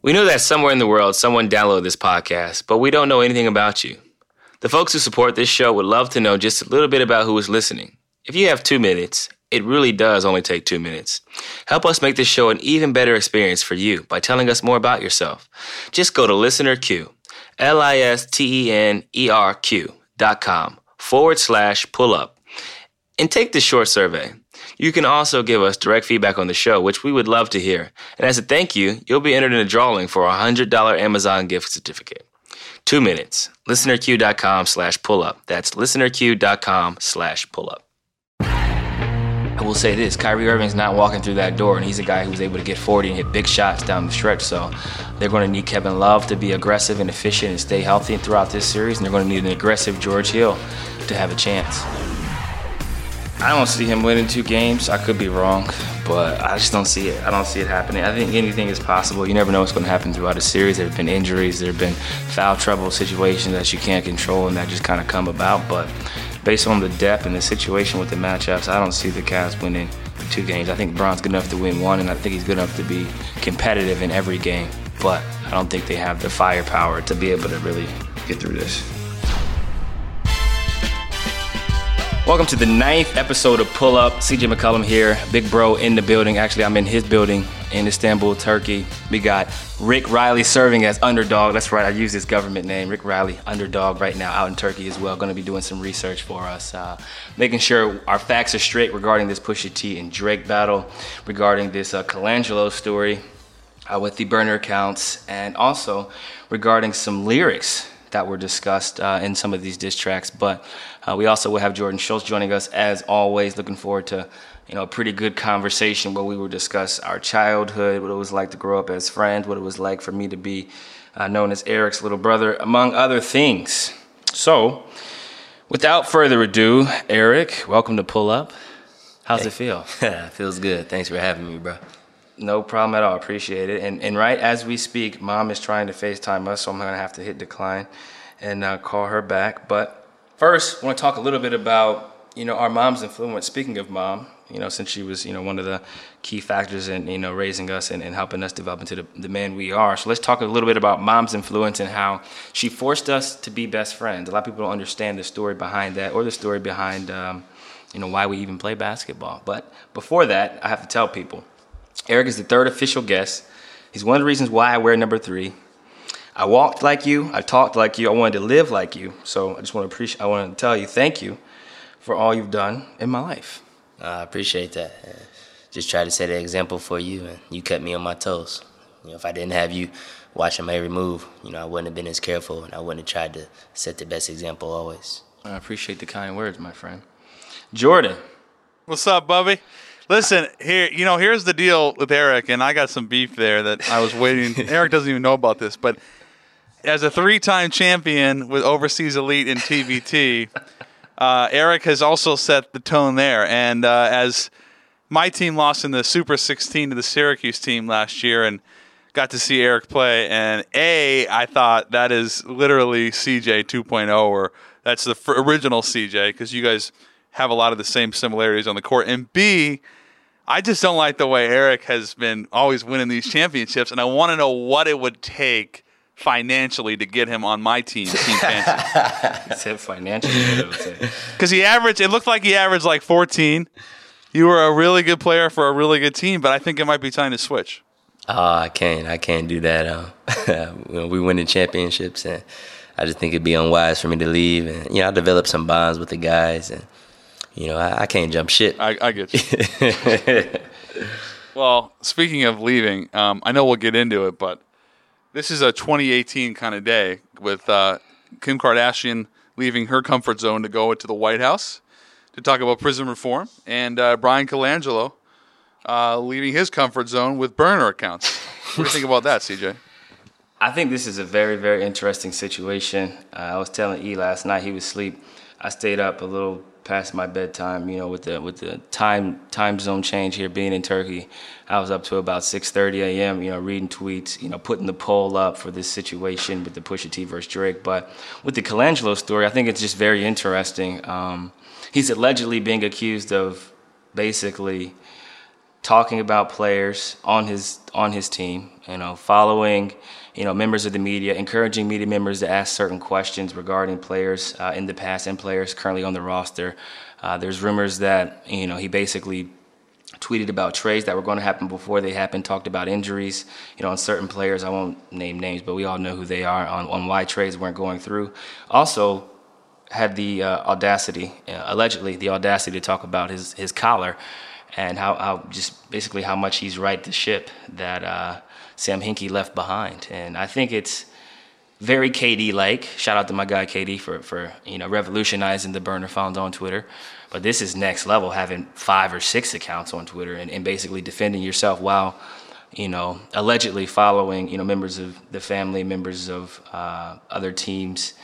We know that somewhere in the world someone downloaded this podcast, but we don't know anything about you. The folks who support this show would love to know just a little bit about who is listening. If you have two minutes, it really does only take two minutes. Help us make this show an even better experience for you by telling us more about yourself. Just go to ListenerQ, L I S T E N E R Q dot com forward slash pull up, and take this short survey. You can also give us direct feedback on the show, which we would love to hear. And as a thank you, you'll be entered in a drawing for a $100 Amazon gift certificate. Two minutes. ListenerQ.com slash pull up. That's listenerq.com slash pull up. I will say this Kyrie Irving's not walking through that door, and he's a guy who was able to get 40 and hit big shots down the stretch. So they're going to need Kevin Love to be aggressive and efficient and stay healthy throughout this series, and they're going to need an aggressive George Hill to have a chance. I don't see him winning two games. I could be wrong, but I just don't see it. I don't see it happening. I think anything is possible. You never know what's going to happen throughout a series. There have been injuries, there have been foul trouble situations that you can't control and that just kind of come about. But based on the depth and the situation with the matchups, I don't see the Cavs winning two games. I think Bron's good enough to win one, and I think he's good enough to be competitive in every game. But I don't think they have the firepower to be able to really get through this. Welcome to the ninth episode of Pull Up. CJ McCollum here, Big Bro in the building. Actually, I'm in his building in Istanbul, Turkey. We got Rick Riley serving as underdog. That's right, I use his government name, Rick Riley, underdog right now out in Turkey as well. Going to be doing some research for us, uh, making sure our facts are straight regarding this Pusha T and Drake battle, regarding this uh, Colangelo story uh, with the burner accounts, and also regarding some lyrics that were discussed uh, in some of these diss tracks. But uh, we also will have Jordan Schultz joining us as always. Looking forward to you know a pretty good conversation where we will discuss our childhood, what it was like to grow up as friends, what it was like for me to be uh, known as Eric's little brother, among other things. So, without further ado, Eric, welcome to Pull Up. How's hey. it feel? Feels good. Thanks for having me, bro. No problem at all. Appreciate it. And and right as we speak, mom is trying to FaceTime us, so I'm gonna have to hit decline and uh, call her back. But first, I want to talk a little bit about you know our mom's influence. Speaking of mom, you know, since she was you know one of the key factors in you know raising us and, and helping us develop into the, the man we are. So let's talk a little bit about mom's influence and how she forced us to be best friends. A lot of people don't understand the story behind that or the story behind. Um, you know why we even play basketball. But before that, I have to tell people Eric is the third official guest. He's one of the reasons why I wear number three. I walked like you. I talked like you. I wanted to live like you. So I just want to appreciate. I want to tell you thank you for all you've done in my life. I appreciate that. Uh, just try to set an example for you, and you kept me on my toes. You know, if I didn't have you watching my every move, you know, I wouldn't have been as careful, and I wouldn't have tried to set the best example always. I appreciate the kind words, my friend. Jordan. What's up, Bubby? Listen, here, you know, here's the deal with Eric, and I got some beef there that I was waiting. Eric doesn't even know about this, but as a three-time champion with Overseas Elite in TBT, uh, Eric has also set the tone there. And uh, as my team lost in the Super 16 to the Syracuse team last year, and got to see Eric play, and A, I thought that is literally CJ 2.0, or that's the original CJ, because you guys have a lot of the same similarities on the court. And B, I just don't like the way Eric has been always winning these championships, and I want to know what it would take financially to get him on my team. Team he said financially. Because he averaged, it looked like he averaged like 14. You were a really good player for a really good team, but I think it might be time to switch. Oh, I can't. I can't do that. Uh, we winning championships, and I just think it'd be unwise for me to leave. And you know, I developed some bonds with the guys, and you know, I, I can't jump shit. I, I get you. well, speaking of leaving, um, I know we'll get into it, but this is a 2018 kind of day with uh, Kim Kardashian leaving her comfort zone to go into the White House to talk about prison reform, and uh, Bryan Colangelo uh, leaving his comfort zone with burner accounts. What do you think about that, CJ? I think this is a very, very interesting situation. Uh, I was telling E last night he was asleep. I stayed up a little past my bedtime. You know, with the with the time time zone change here, being in Turkey, I was up to about 6:30 a.m. You know, reading tweets. You know, putting the poll up for this situation with the Pusha T versus Drake. But with the Colangelo story, I think it's just very interesting. Um, he's allegedly being accused of basically talking about players on his on his team. You know, following you know members of the media, encouraging media members to ask certain questions regarding players uh, in the past and players currently on the roster. Uh, there's rumors that you know he basically tweeted about trades that were going to happen before they happened, talked about injuries, you know, on certain players. I won't name names, but we all know who they are on, on why trades weren't going through. Also, had the uh, audacity, uh, allegedly, the audacity to talk about his, his collar and how, how just basically how much he's right the ship that uh, Sam Hinkie left behind. And I think it's very KD like. Shout out to my guy KD for, for you know revolutionizing the burner found on Twitter. But this is next level, having five or six accounts on Twitter and, and basically defending yourself while, you know, allegedly following, you know, members of the family, members of uh, other teams,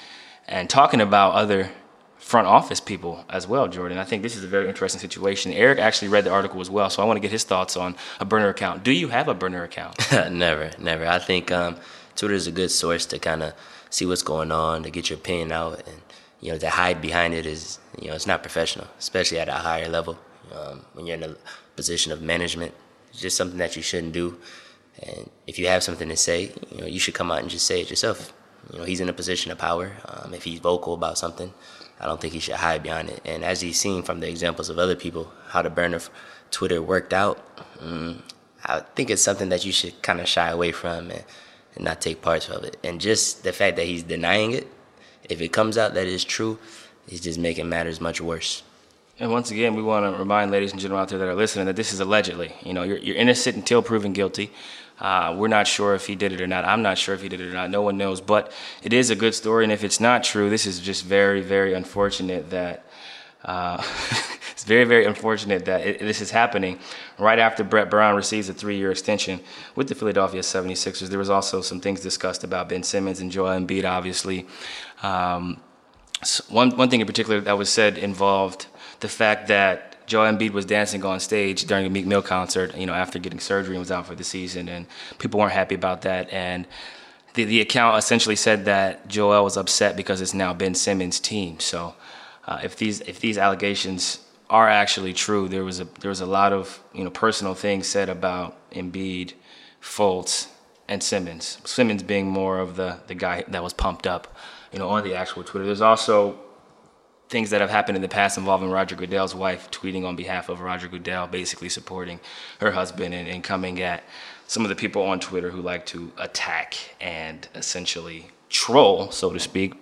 and talking about other front office people as well, Jordan. I think this is a very interesting situation. Eric actually read the article as well, so I want to get his thoughts on a burner account. Do you have a burner account? never, never. I think um, Twitter is a good source to kind of see what's going on, to get your opinion out, and you know, to hide behind it is, you know, it's not professional, especially at a higher level. Um, when you're in a position of management, it's just something that you shouldn't do. And if you have something to say, you know, you should come out and just say it yourself. You know, he's in a position of power. Um, if he's vocal about something, I don't think he should hide behind it. And as he's seen from the examples of other people, how the burner Twitter worked out, um, I think it's something that you should kind of shy away from and, and not take parts of it. And just the fact that he's denying it if it comes out that it's true, it's just making matters much worse. And once again, we want to remind ladies and gentlemen out there that are listening that this is allegedly. You know, you're, you're innocent until proven guilty. Uh, we're not sure if he did it or not. I'm not sure if he did it or not. No one knows. But it is a good story. And if it's not true, this is just very, very unfortunate that. Uh, it's very, very unfortunate that it, this is happening right after Brett Brown receives a three year extension with the Philadelphia 76ers. There was also some things discussed about Ben Simmons and Joel Embiid, obviously. Um, so one, one thing in particular that was said involved the fact that Joel Embiid was dancing on stage during a Meek Mill concert, you know, after getting surgery and was out for the season, and people weren't happy about that. And the, the account essentially said that Joel was upset because it's now Ben Simmons' team. So uh, if these if these allegations are actually true, there was a there was a lot of you know personal things said about Embiid, Fultz, and Simmons. Simmons being more of the the guy that was pumped up you know, on the actual Twitter. There's also things that have happened in the past involving Roger Goodell's wife tweeting on behalf of Roger Goodell, basically supporting her husband and, and coming at some of the people on Twitter who like to attack and essentially troll, so to speak.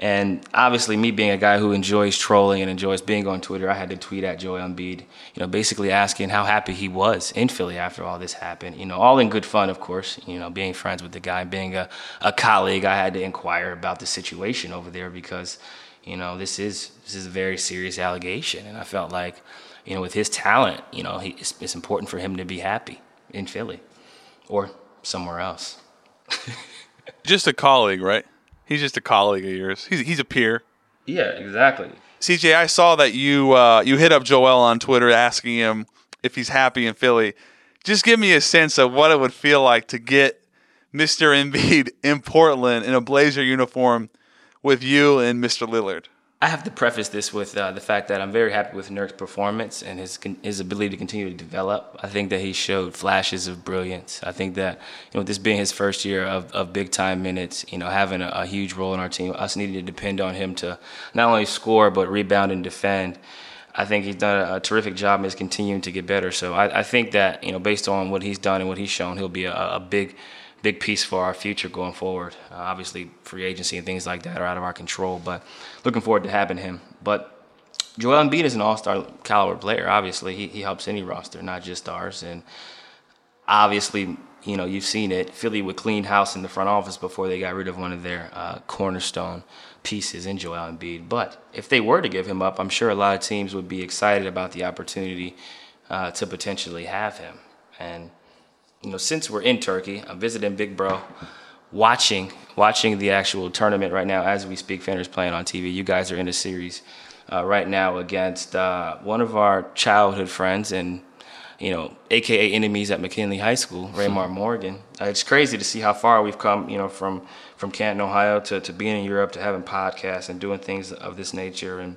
And obviously, me being a guy who enjoys trolling and enjoys being on Twitter, I had to tweet at Joel Embiid, you know, basically asking how happy he was in Philly after all this happened. You know, all in good fun, of course. You know, being friends with the guy, being a, a colleague, I had to inquire about the situation over there because, you know, this is this is a very serious allegation, and I felt like, you know, with his talent, you know, he, it's, it's important for him to be happy in Philly or somewhere else. Just a colleague, right? He's just a colleague of yours. He's he's a peer. Yeah, exactly. CJ, I saw that you uh, you hit up Joel on Twitter asking him if he's happy in Philly. Just give me a sense of what it would feel like to get Mr. Embiid in Portland in a Blazer uniform with you and Mr. Lillard. I have to preface this with uh, the fact that I'm very happy with Nurk's performance and his his ability to continue to develop. I think that he showed flashes of brilliance. I think that you know this being his first year of, of big time minutes, you know having a, a huge role in our team, us needing to depend on him to not only score but rebound and defend. I think he's done a, terrific job and is continuing to get better. So I, I, think that you know based on what he's done and what he's shown, he'll be a, a big big piece for our future going forward. Uh, obviously, free agency and things like that are out of our control, but looking forward to having him. But Joel Embiid is an all-star caliber player. Obviously, he, he helps any roster, not just ours. And obviously, you know, you've seen it. Philly would clean house in the front office before they got rid of one of their uh, cornerstone pieces in Joel Embiid. But if they were to give him up, I'm sure a lot of teams would be excited about the opportunity uh, to potentially have him. And you know, since we're in Turkey, I'm visiting Big Bro, watching watching the actual tournament right now as we speak. Fener's playing on TV. You guys are in a series uh, right now against uh, one of our childhood friends and you know, AKA enemies at McKinley High School, Raymar Morgan. Uh, it's crazy to see how far we've come, you know, from from Canton, Ohio, to, to being in Europe, to having podcasts and doing things of this nature. And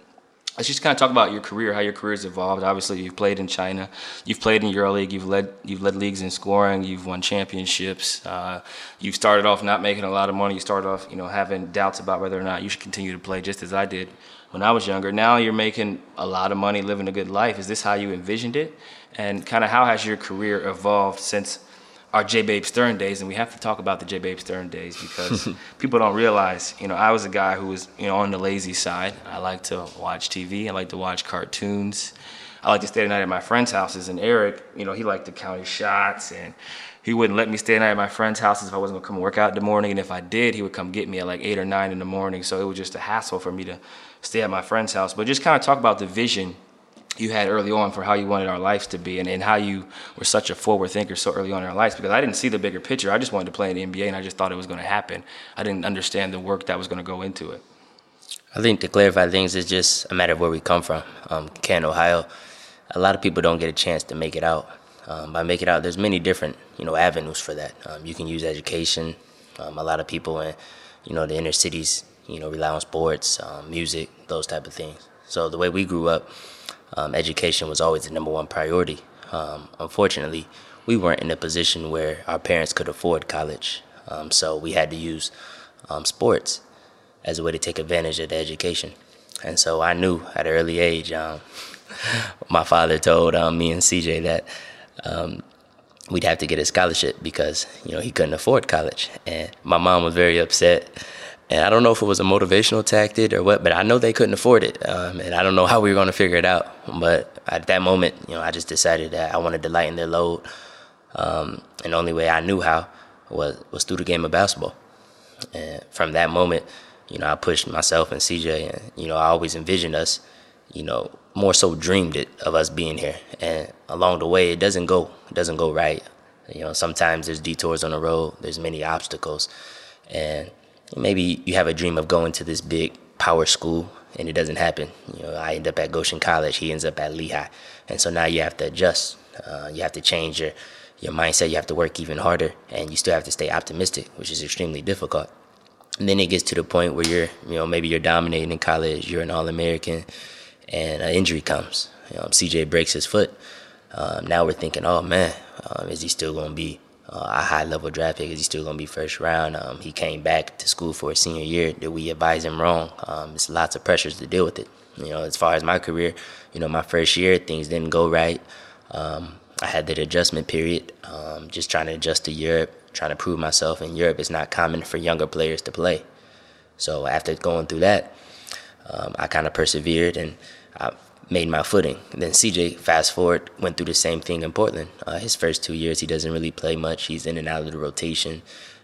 let's just kind of talk about your career, how your career's evolved. Obviously, you've played in China, you've played in EuroLeague, you've led you've led leagues in scoring, you've won championships. Uh, you've started off not making a lot of money. You started off, you know, having doubts about whether or not you should continue to play, just as I did when I was younger. Now you're making a lot of money, living a good life. Is this how you envisioned it? And kind of how has your career evolved since? Our J Babe Stern days, and we have to talk about the J Babe Stern days because people don't realize, you know, I was a guy who was, you know, on the lazy side. I like to watch TV. I like to watch cartoons. I like to stay the night at my friends' houses. And Eric, you know, he liked to count his shots, and he wouldn't let me stay the night at my friends' houses if I wasn't gonna come work out in the morning. And if I did, he would come get me at like eight or nine in the morning. So it was just a hassle for me to stay at my friend's house. But just kind of talk about the vision you had early on for how you wanted our lives to be and, and how you were such a forward thinker so early on in our lives because I didn't see the bigger picture. I just wanted to play in the NBA and I just thought it was going to happen. I didn't understand the work that was going to go into it. I think to clarify things, it's just a matter of where we come from. Um, Canton, Ohio, a lot of people don't get a chance to make it out. Um, by make it out, there's many different you know avenues for that. Um, you can use education. Um, a lot of people in you know the inner cities you know rely on sports, um, music, those type of things. So the way we grew up um, education was always the number one priority. Um, unfortunately, we weren't in a position where our parents could afford college, um, so we had to use um, sports as a way to take advantage of the education. And so I knew at an early age, um, my father told me and CJ that we'd have to get a scholarship because you know he couldn't afford college, and my mom was very upset and I don't know if it was a motivational tactic or what, but I know they couldn't afford it. Um, and I don't know how we were going to figure it out. But at that moment, you know, I just decided that I wanted to lighten their load. Um, and the only way I knew how was, was through the game of basketball. And from that moment, you know, I pushed myself and CJ, and, you know, I always envisioned us, you know, more so dreamed it of us being here. And along the way, it doesn't go, it doesn't go right. You know, sometimes there's detours on the road, there's many obstacles. And maybe you have a dream of going to this big power school and it doesn't happen. You know, I end up at Goshen College, he ends up at Lehigh, and so now you have to adjust. Uh, you have to change your your mindset. You have to work even harder, and you still have to stay optimistic, which is extremely difficult. And then it gets to the point where you're, you know, maybe you're dominating in college, you're an All American, and an injury comes. You know, CJ breaks his foot. Um, now we're thinking, oh man, um, is he still going to be a high level draft pick. Is he still going to be first round? Um, he came back to school for his senior year. Did we advise him wrong? Um, it's lots of pressures to deal with it. You know, as far as my career, you know, my first year things didn't go right. Um, I had that adjustment period, um, just trying to adjust to Europe, trying to prove myself. In Europe, it's not common for younger players to play. So after going through that, um, I kind of persevered and I made my footing. Then CJ, fast forward, went through the same thing in Portland. Uh, his first two years, he doesn't really play much. He's in and out of the rotation.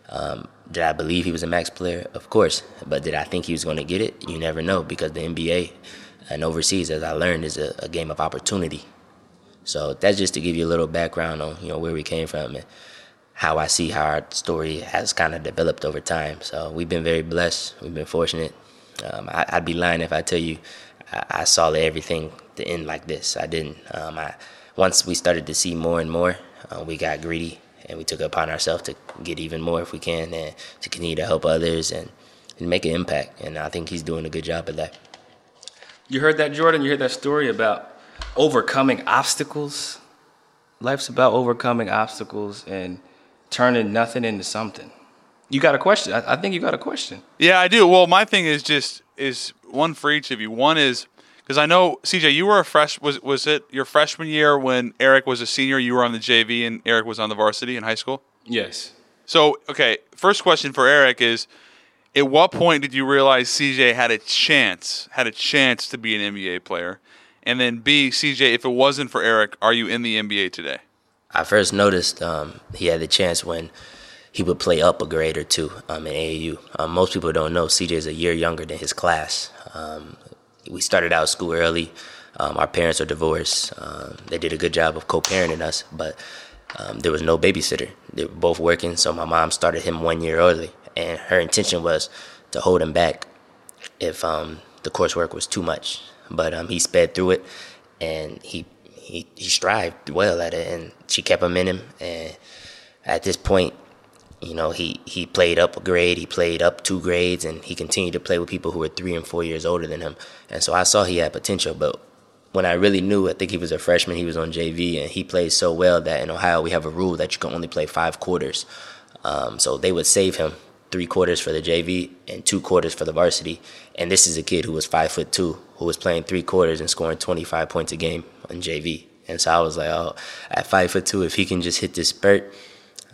Um, did I believe he was a max player? Of course. But did I think he was going to get it? You never know because the NBA and overseas, as I learned, is a, a, game of opportunity. So that's just to give you a little background on you know where we came from and how I see how our story has kind of developed over time. So we've been very blessed. We've been fortunate. Um, I, would be lying if I tell you I, I saw everything to end like this. I didn't. Um, I, once we started to see more and more, uh, we got greedy and we took it upon ourselves to get even more if we can and to continue to help others and, and make an impact. And I think he's doing a good job of that. You heard that, Jordan? You heard that story about overcoming obstacles? Life's about overcoming obstacles and turning nothing into something. You got a question? I, I think you got a question. Yeah, I do. Well, my thing is just is one for each of you. One is because I know CJ, you were a fresh. Was was it your freshman year when Eric was a senior? You were on the JV and Eric was on the varsity in high school. Yes. So okay, first question for Eric is: At what point did you realize CJ had a chance, had a chance to be an NBA player? And then B, CJ, if it wasn't for Eric, are you in the NBA today? I first noticed um, he had the chance when he would play up a grade or two um, in AAU. Um, most people don't know CJ is a year younger than his class. Um, we started out school early. Um, our parents are divorced. Um, they did a good job of co-parenting us, but um, there was no babysitter. They were both working, so my mom started him one year early, and her intention was to hold him back if the coursework was too much. But he sped through it, and he he he strived well at it, and she kept him in him. And at this point, you know, he, he played up a grade, he played up two grades, and he continued to play with people who were three and four years older than him. And so I saw he had potential. But when I really knew, I think he was a freshman, he was on JV, and he played so well that in Ohio we have a rule that you can only play five quarters. Um, so they would save him three quarters for the JV and two quarters for the varsity. And this is a kid who was five foot two, who was playing three quarters and scoring 25 points a game on JV. And so I was like, oh, at five foot two, if he can just hit this spurt,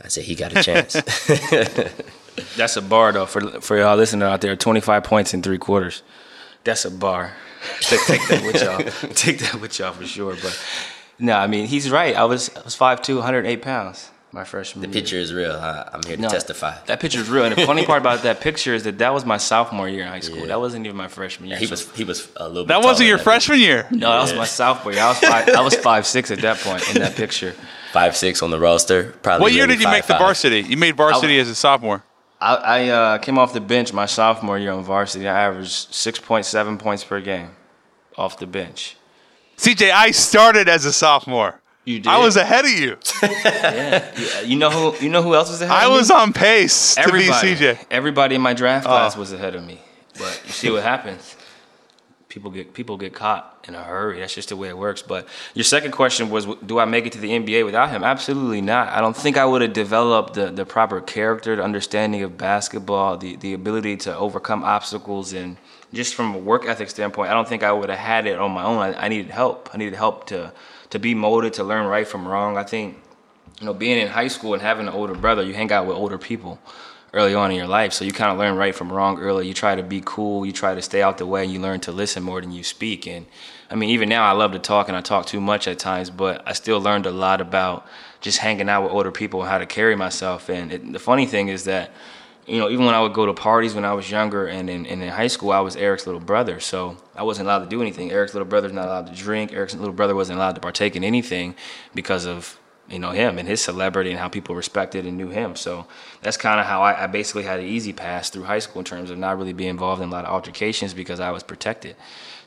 I said he got a chance. That's a bar though for for y'all listening out there. Twenty five points in three quarters. That's a bar. take, take that with y'all. take that with y'all for sure. But no, I mean he's right. I was I was 5'2", 108 pounds my freshman the year. picture is real. Huh? I'm here to No, testify. That picture is real. And the funny part about that picture is that that was my sophomore year in high school. Yeah. That wasn't even my freshman year. He So- was he was a little. bit That wasn't taller your than freshman year. no, that was my sophomore year. I was five, I was five six at that point in that picture. Five six on the roster. Probably. What year did you make the 5'5". varsity? You made varsity as a sophomore. I, I uh, came off the bench my sophomore year on varsity. I averaged six point seven points per game off the bench. CJ, I started as a sophomore. You did. I was ahead of you. Yeah. You know who? You know who else was ahead? I of me? was on pace to be. CJ. Everybody in my draft oh. class Oh. was ahead of me. But you see what happens. People get people get caught in a hurry. That's just the way it works. But your second question was, do I make it to the NBA without him? Absolutely not. I don't think I would have developed the, the proper character, the understanding of basketball, the, the ability to overcome obstacles, and just from a work ethic standpoint, I don't think I would have had it on my own. I, I needed help. I needed help to to be molded, to learn right from wrong. I think you know, being in high school and having an older brother, you hang out with older people early on in your life. So you kind of learn right from wrong early. You try to be cool. You try to stay out the way. And you learn to listen more than you speak. And I mean, even now, I love to talk and I talk too much at times, but I still learned a lot about just hanging out with older people and how to carry myself. And it, the funny thing is that, you know, even when I would go to parties when I was younger and in, and in high school, I was Eric's little brother. So I wasn't allowed to do anything. Eric's little brother's not allowed to drink. Eric's little brother wasn't allowed to partake in anything because of you know him and his celebrity and how people respected and knew him. So that's kind of how I, I basically had an easy pass through high school in terms of not really being involved in a lot of altercations because I was protected.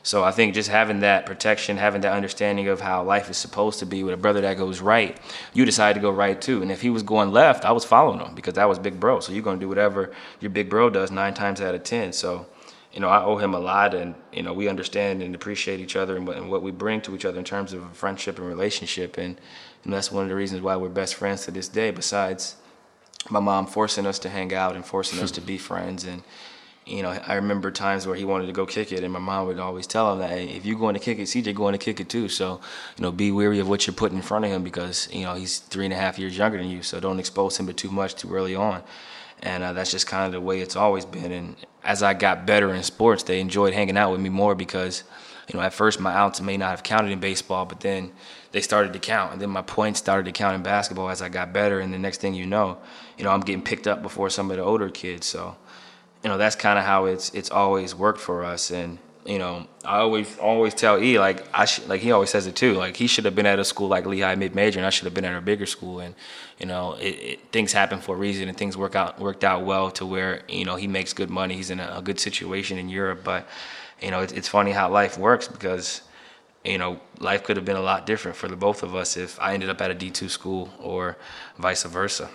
So I think just having that protection, having that understanding of how life is supposed to be with a brother that goes right, you decide to go right too. And if he was going left, I was following him because that was big bro. So you're gonna do whatever your big bro does nine times out of ten. So you know, I owe him a lot, and you know, we understand and appreciate each other and what, we bring to each other in terms of friendship and relationship, and, and that's one of the reasons why we're best friends to this day. Besides my mom forcing us to hang out and forcing us to be friends, and you know, I remember times where he wanted to go kick it, and my mom would always tell him that hey, if you're going to kick it, CJ going to kick it too. So, you know, be wary of what you're putting in front of him because you know he's three and a half years younger than you. So don't expose him to too much too early on. And uh, that's just kind of the way it's always been. And as I got better in sports, they enjoyed hanging out with me more because, you know, at first my outs may not have counted in baseball, but then they started to count. And then my points started to count in basketball as I got better. And the next thing you know, you know, I'm getting picked up before some of the older kids. So, you know, that's kind of how it's it's always worked for us. And you know, I always always tell E like I should like he always says it too. Like he should have been at a school like Lehigh mid major, and I should have been at a bigger school. And you know, it, it, things happen for a reason, and things work out worked out well to where you know he makes good money. He's in a, a good situation in Europe, but you know, it, it's funny how life works because you know, life could have been a lot different for the both of us if I ended up at a D2 school or vice versa.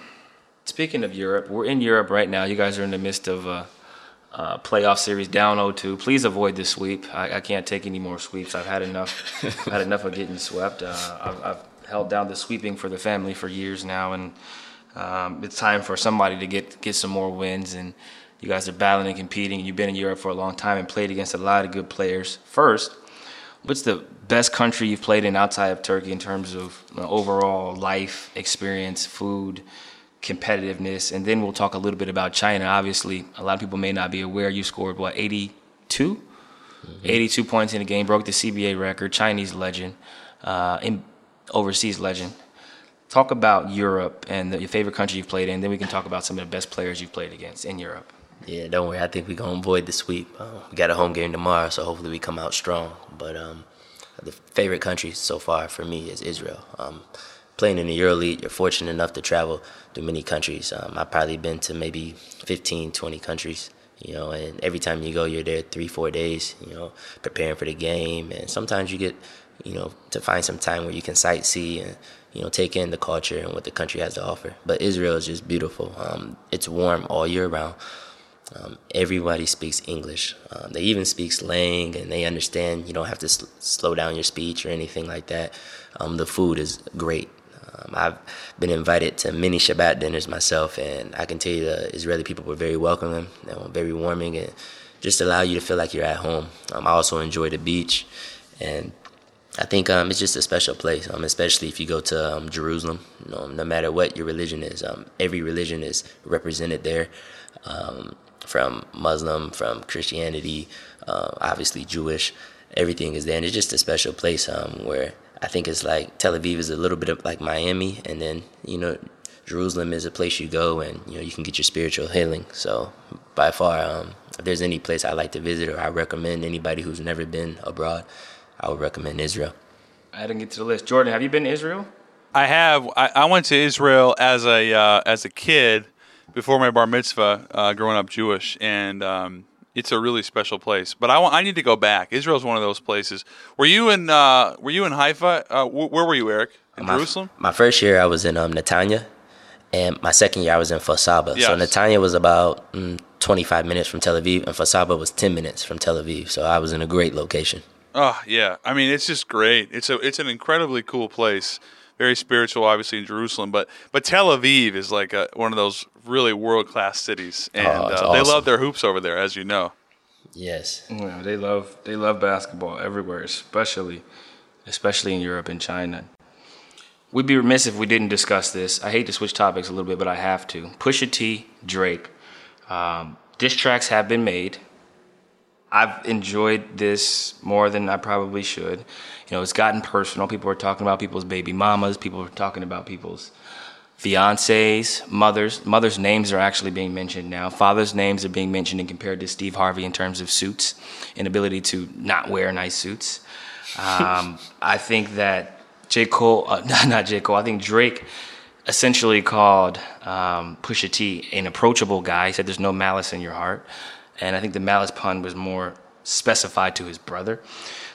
Speaking of Europe, we're in Europe right now. You guys are in the midst of a, a playoff series down 0-2. Please avoid the sweep. I, I can't take any more sweeps. I've had enough. I've had enough of getting swept. Uh, I've, I've held down the sweeping for the family for years now, and um, it's time for somebody to get get some more wins. And you guys are battling and competing. You've been in Europe for a long time and played against a lot of good players. First, what's the best country you've played in outside of Turkey in terms of you know, overall life experience, food, competitiveness, and then we'll talk a little bit about China. Obviously, a lot of people may not be aware you scored what 82, 82 points in a game, broke the CBA record, Chinese legend, uh, in overseas legend. Talk about Europe and the, your favorite country you've played in. Then we can talk about some of the best players you've played against in Europe. Yeah, don't worry. I think we're gonna avoid the sweep. Uh, we got a home game tomorrow, so hopefully we come out strong. But um, the favorite country so far for me is Israel. Um, playing in the EuroLeague, you're fortunate enough to travel to many countries. Um, I've probably been to maybe 15, 20 countries. You know, and every time you go, you're there three, four days. You know, preparing for the game, and sometimes you get, you know, to find some time where you can sightsee and you know, take in the culture and what the country has to offer. But Israel is just beautiful. Um, it's warm all year round. Um, everybody speaks English. Um, they even speak slang, and they understand. You don't have to sl- slow down your speech or anything like that. Um, the food is great. Um, I've been invited to many Shabbat dinners myself, and I can tell you the Israeli people were very welcoming, they were very warming, and just allow you to feel like you're at home. Um, I also enjoy the beach, and I think um, it's just a special place, um, especially if you go to um, Jerusalem. You know, no matter what your religion is, um, every religion is represented there, um, from Muslim, from Christianity, uh, obviously Jewish. Everything is there, and it's just a special place um, where I think it's like Tel Aviv is a little bit of like Miami, and then you know Jerusalem is a place you go and you know you can get your spiritual healing. So by far, um, if there's any place I like to visit or I recommend anybody who's never been abroad, I would recommend Israel. I didn't get to the list. Jordan, have you been to Israel? I have. I, I went to Israel as a uh, as a kid before my bar mitzvah, uh, growing up Jewish, and um, it's a really special place. But I want, I need to go back. Israel's one of those places. Were you in uh, Were you in Haifa? Uh, wh- where were you, Eric? In my, Jerusalem. My first year I was in um, Netanya, and my second year I was in Fasaba. So Netanya was about mm, 25 minutes from Tel Aviv, and Fasaba was 10 minutes from Tel Aviv. So I was in a great location. Oh yeah, I mean it's just great. It's a it's an incredibly cool place. Very spiritual, obviously in Jerusalem, but but Tel Aviv is like a, one of those really world class cities, and Oh, it's uh, they love their hoops over there, as you know. Yes. Yeah, they love they love basketball everywhere, especially especially in Europe and China. We'd be remiss if we didn't discuss this. I hate to switch topics a little bit, but I have to. Pusha T, Drake. Um, diss tracks have been made. I've enjoyed this more than I probably should. You know, it's gotten personal. People are talking about people's baby mamas. People are talking about people's fiancés, mothers. Mothers' names are actually being mentioned now. Fathers' names are being mentioned and compared to Steve Harvey in terms of suits and ability to not wear nice suits. Um, I think that J. Cole, uh, not J. Cole, I think Drake essentially called um, Pusha T an approachable guy. He said there's no malice in your heart. And I think the malice pun was more specified to his brother.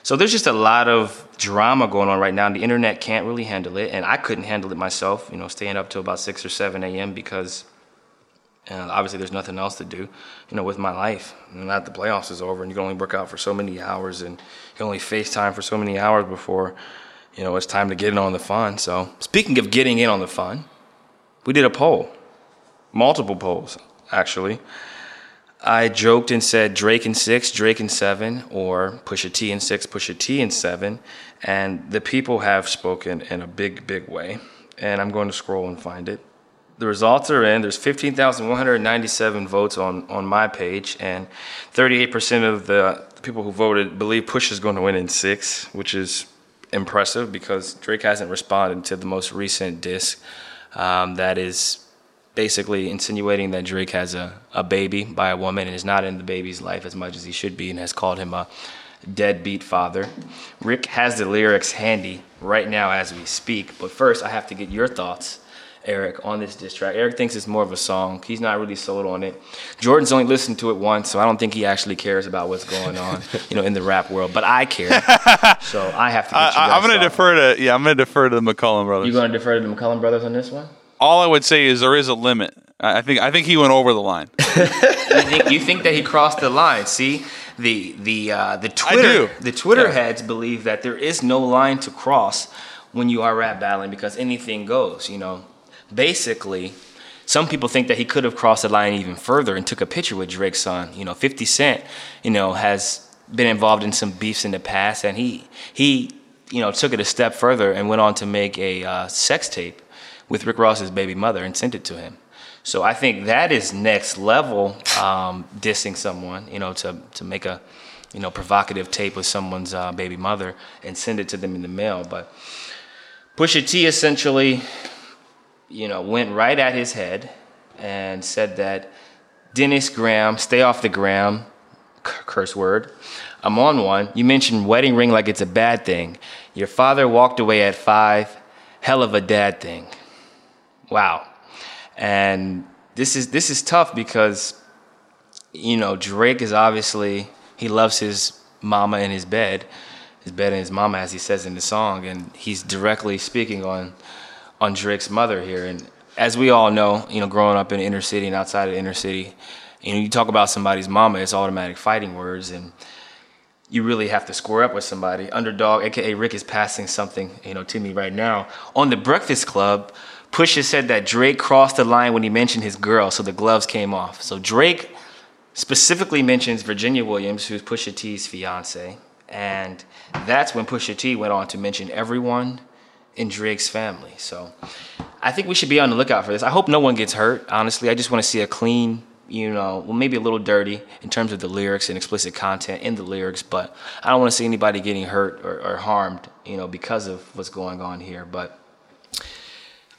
So there's just a lot of drama going on right now. and The internet can't really handle it, and I couldn't handle it myself. You know, staying up till about six or seven a.m. because uh, obviously there's nothing else to do. You know, with my life. And that the playoffs is over, and you can only work out for so many hours, and you can only FaceTime for so many hours before, you know, it's time to get in on the fun. So speaking of getting in on the fun, we did a poll, multiple polls actually. I joked and said Drake in six, Drake in seven, or Pusha T in six, Pusha T in seven, and the people have spoken in a big, big way. And I'm going to scroll and find it. The results are in. There's 15,197 votes on, on my page, and 38% of the people who voted believe Push is going to win in six, which is impressive because Drake hasn't responded to the most recent disc um, that is basically insinuating that Drake has a, a baby by a woman and is not in the baby's life as much as he should be and has called him a deadbeat father. Rick has the lyrics handy right now as we speak, but first I have to get your thoughts, Eric, on this diss track. Eric thinks it's more of a song. He's not really sold on it. Jordan's only listened to it once, so I don't think he actually cares about what's going on, you know, in the rap world. But I care, so I have to get I, you guys I, I'm going to defer to yeah, I'm going to defer to the McCollum brothers. You going to defer to the McCollum brothers on this one? All I would say is there is a limit. I think I think he went over the line. you think you think that he crossed the line? See, the the uh, the Twitter the Twitter Yeah. heads believe that there is no line to cross when you are rap battling because anything goes. You know, basically, some people think that he could have crossed the line even further and took a picture with Drake's son. You know, Fifty Cent, you know, has been involved in some beefs in the past, and he he you know took it a step further and went on to make a uh, sex tape with Rick Ross's baby mother and sent it to him. So I think that is next level um, dissing someone, you know, to, to make a, you know, provocative tape with someone's uh, baby mother and send it to them in the mail. But Pusha T essentially, you know, went right at his head and said that Dennis Graham, stay off the gram, curse word. I'm on one. You mentioned wedding ring like it's a bad thing. Your father walked away at five. Hell of a dad thing. Wow. And this is this is tough because you know, Drake is obviously he loves his mama in his bed, his bed and his mama as he says in the song and he's directly speaking on on Drake's mother here. And as we all know, you know, growing up in inner city and outside of inner city, you know, you talk about somebody's mama, it's automatic fighting words, and you really have to square up with somebody. Underdog, aka Rick, is passing something, you know, to me right now. On the Breakfast Club, Pusha said that Drake crossed the line when he mentioned his girl, so the gloves came off. So Drake specifically mentions Virginia Williams, who's Pusha T's fiance, and that's when Pusha T went on to mention everyone in Drake's family. So I think we should be on the lookout for this. I hope no one gets hurt. Honestly, I just want to see a clean, you know, well maybe a little dirty in terms of the lyrics and explicit content in the lyrics, but I don't want to see anybody getting hurt or, or harmed, you know, because of what's going on here. But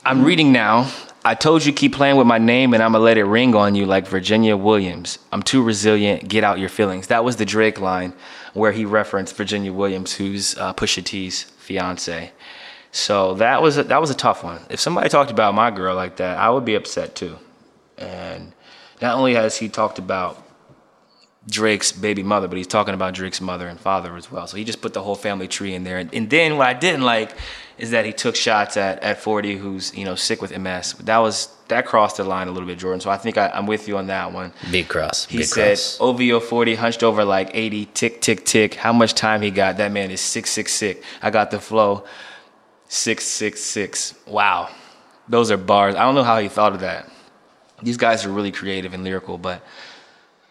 I'm reading now. I told you keep playing with my name and I'm gonna let it ring on you like Virginia Williams. I'm too resilient. Get out your feelings. That was the Drake line where he referenced Virginia Williams, who's uh, Pusha T's fiance. So that was a, that was a tough one. If somebody talked about my girl like that, I would be upset too. And not only has he talked about Drake's baby mother, but he's talking about Drake's mother and father as well. So he just put the whole family tree in there. And, and then what I didn't like is that he took shots at, at 40, who's you know sick with MS. That was that crossed the line a little bit, Jordan. So I think I, am with you on that one. Big cross. He big said cross. OVO 40 hunched over like 80, tick tick tick. How much time he got? That man is six six six. I got the flow. Six six six. Wow, those are bars. I don't know how he thought of that. These guys are really creative and lyrical, but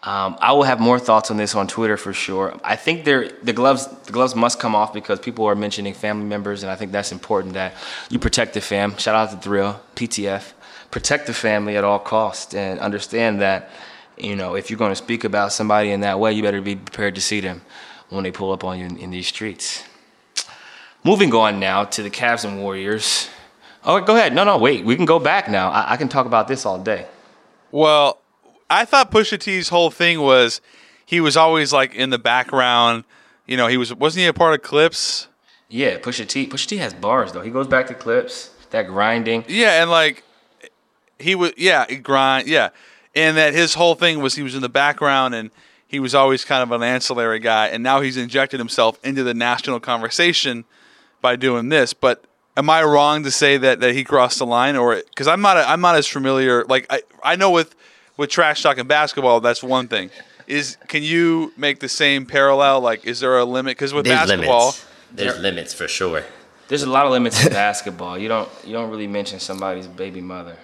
um, I will have more thoughts on this on Twitter for sure. I think the gloves the gloves must come off because people are mentioning family members, and I think that's important that you protect the fam. Shout out to Thrill PTF. Protect the family at all costs, and understand that you know if you're going to speak about somebody in that way, you better be prepared to see them when they pull up on you in, in these streets. Moving on now to the Cavs and Warriors. Oh, go ahead. No, no, wait. We can go back now. I, I can talk about this all day. Well, I thought Pusha T's whole thing was he was always like in the background. You know, he was wasn't he a part of Clipse? Yeah, Pusha T. Pusha T has bars though. He goes back to Clipse. That grinding. Yeah, and like he was, yeah, he grind, yeah, and that his whole thing was he was in the background and he was always kind of an ancillary guy, and now he's injected himself into the national conversation by doing this. But am I wrong to say that that he crossed the line, or because I'm not a, I'm not as familiar. Like I I know with with trash talking basketball, that's one thing. Is can you make the same parallel? Like, is there a limit? Because with There's basketball, limits. There's limits for sure. There's a lot of limits in basketball. You don't you don't really mention somebody's baby mother.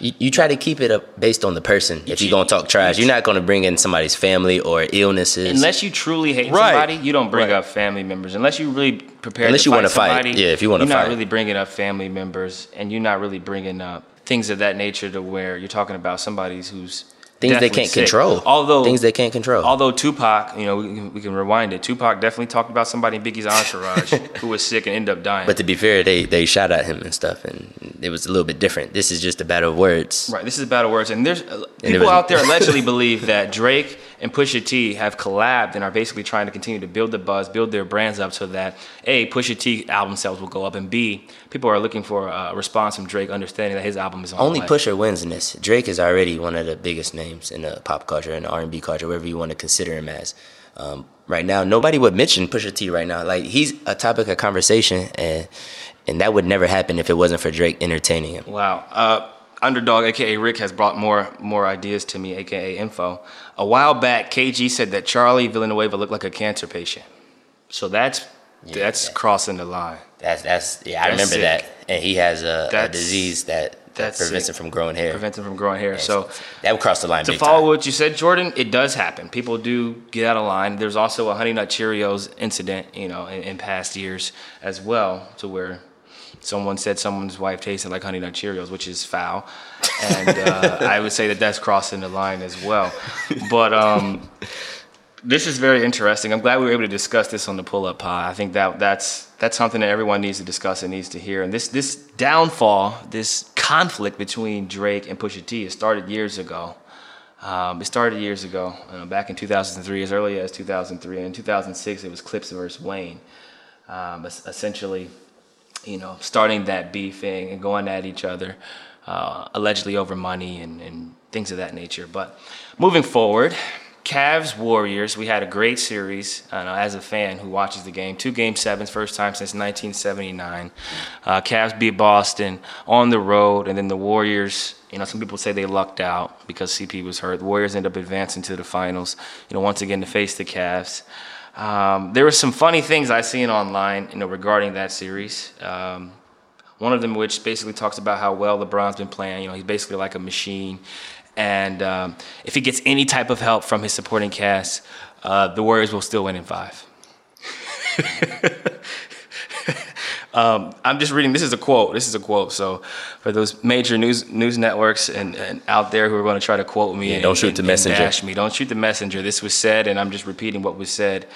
You, you try to keep it up based on the person. If you're gonna talk trash, you're not gonna bring in somebody's family or illnesses. Unless you truly hate Right. somebody, you don't bring Right. up family members. Unless you really prepare Unless to you wanna fight. somebody, Yeah, if you wanna fight, you're not really bringing up family members, and you're not really bringing up things of that nature to where you're talking about somebody who's things they can't sick. control. Although things they can't control. Although Tupac, you know, we can, we can rewind it. Tupac definitely talked about somebody in Biggie's entourage who was sick and ended up dying. but to be fair, they they shot at him and stuff, and it was a little bit different. This is just a battle of words. Right, this is a Battle of Words, and there's uh, it people was- out there allegedly believe that Drake and Pusha T have collabed and are basically trying to continue to build the buzz, build their brands up, so that a Pusha T album sales will go up, and b people are looking for a response from Drake, understanding that his album is on Only. Pusher wins in this. Drake is already one of the biggest names in the pop culture and the R and B culture, wherever you want to consider him as. Um, right now, nobody would mention Pusha T right now. Like he's a topic of conversation, and and that would never happen if it wasn't for Drake entertaining him. Wow. Uh, Underdog, aka Rick, has brought more more ideas to me, aka Info. A while back, KG said that Charlie Villanueva looked like a cancer patient. So that's Yeah, that's that- crossing the line. That's that's yeah, I That's remember sick. that. And he has a, a disease that, that prevents sick. him from growing hair. Prevents him from growing hair. So that would cross the line. to follow time. what you said, Jordan, it does happen. People do get out of line. There's also a Honey Nut Cheerios incident, you know, in, in past years as well, to where someone said someone's wife tasted like Honey Nut Cheerios, which is foul, and uh, I would say that that's crossing the line as well. But um, this is very interesting. I'm glad we were able to discuss this on the pull up pod. I think that that's that's something that everyone needs to discuss and needs to hear. And this this downfall, this conflict between Drake and Pusha T, it started years ago. Um, it started years ago, uh, back in 2003, as early as 2003, and in 2006 it was Clipse versus Wayne. Um, essentially, you know, starting that beefing and going at each other, uh, allegedly over money and, and things of that nature. But moving forward, Cavs Warriors. We had a great series. Uh, as a fan who watches the game, two game sevens, first time since 1979. Uh, Cavs beat Boston on the road, and then the Warriors. You know, some people say they lucked out because CP was hurt. The Warriors end up advancing to the finals. You know, once again to face the Cavs. Um, there were some funny things I seen online, you know, regarding that series. Um, one of them, which basically talks about how well LeBron's been playing. You know, he's basically like a machine, and um, if he gets any type of help from his supporting cast, uh, the Warriors will still win in five. um, I'm just reading. This is a quote. This is a quote. So, for those major news news networks and, and out there who are going to try to quote me, yeah, and, don't shoot and, the messenger. bash me. Don't shoot the messenger. This was said, and I'm just repeating what was said.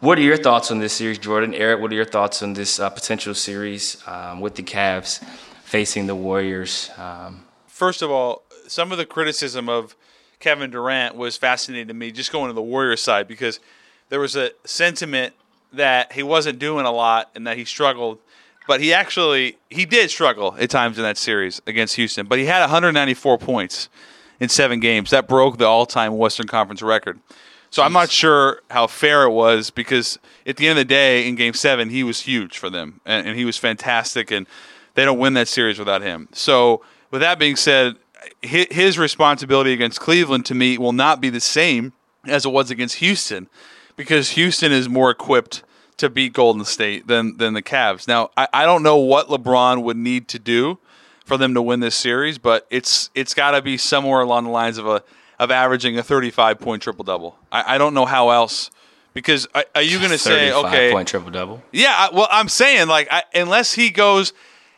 What are your thoughts on this series, Jordan? Eric, what are your thoughts on this uh, potential series um, with the Cavs facing the Warriors? Um, First of all, some of the criticism of Kevin Durant was fascinating to me, just going to the Warriors side, because there was a sentiment that he wasn't doing a lot and that he struggled. But he actually he did struggle at times in that series against Houston. But he had 194 points in seven games. That broke the all-time Western Conference record. So I'm not sure how fair it was because at the end of the day, in Game Seven, he was huge for them and, and he was fantastic, and they don't win that series without him. So with that being said, his responsibility against Cleveland to me will not be the same as it was against Houston because Houston is more equipped to beat Golden State than than the Cavs. Now I, I don't know what LeBron would need to do for them to win this series, but it's it's got to be somewhere along the lines of a of averaging a 35 point triple double. I, I don't know how else because are, are you going to say 35 okay? point triple double. Yeah, I- well, I'm saying like I, unless he goes,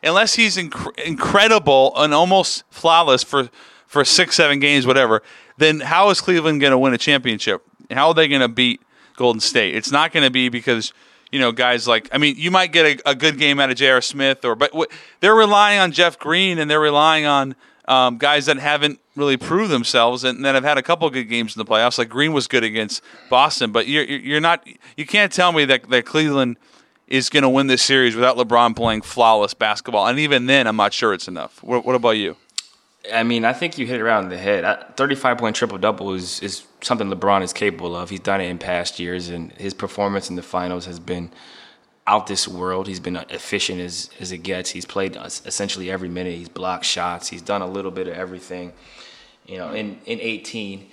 unless he's inc- incredible and almost flawless for for six, seven games, whatever, then how is Cleveland going to win a championship? How are they going to beat Golden State? It's not going to be because you know guys like I mean you might get a, a good game out of J.R. Smith or but w- they're relying on Jeff Green and they're relying on um, guys that haven't really proved themselves and that have had a couple good games in the playoffs. Like Green was good against Boston, but you're you're not you can't tell me that that Cleveland is going to win this series without LeBron playing flawless basketball. And even then, I'm not sure it's enough. What, what about you? I mean, I think you hit it around the head. I- 35 point triple double is, is something LeBron is capable of. He's done it in past years, and his performance in the finals has been out this world. He's been efficient as, as it gets. He's played essentially every minute. He's blocked shots. He's done a little bit of everything. You know, in, in 18,